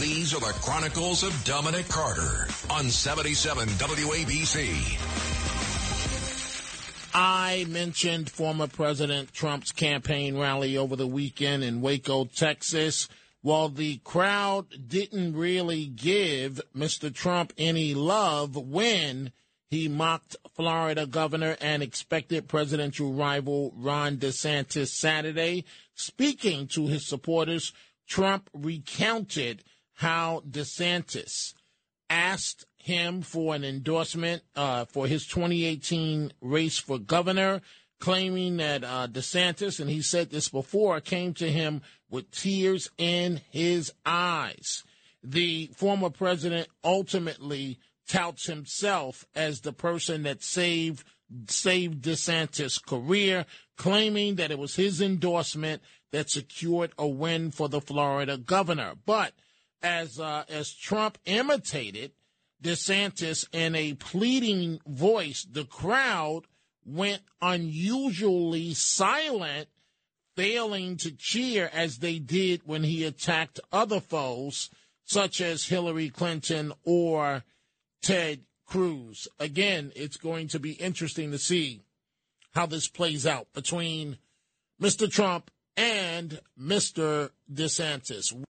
These are the Chronicles of Dominic Carter on 77 WABC. I mentioned former President Trump's campaign rally over the weekend in Waco, Texas. While the crowd didn't really give Mr. Trump any love when he mocked Florida governor and expected presidential rival Ron DeSantis Saturday. Speaking to his supporters, Trump recounted how DeSantis asked him for an endorsement uh, for his 2018 race for governor, claiming that uh, DeSantis, and he said this before, came to him with tears in his eyes. The former president ultimately touts himself as the person that saved saved DeSantis' career, claiming that it was his endorsement that secured a win for the Florida governor. But as uh, as Trump imitated DeSantis in a pleading voice, the crowd went unusually silent, failing to cheer as they did when he attacked other foes, such as Hillary Clinton or Ted Cruz. Again, it's going to be interesting to see how this plays out between Mr. Trump and Mr. DeSantis.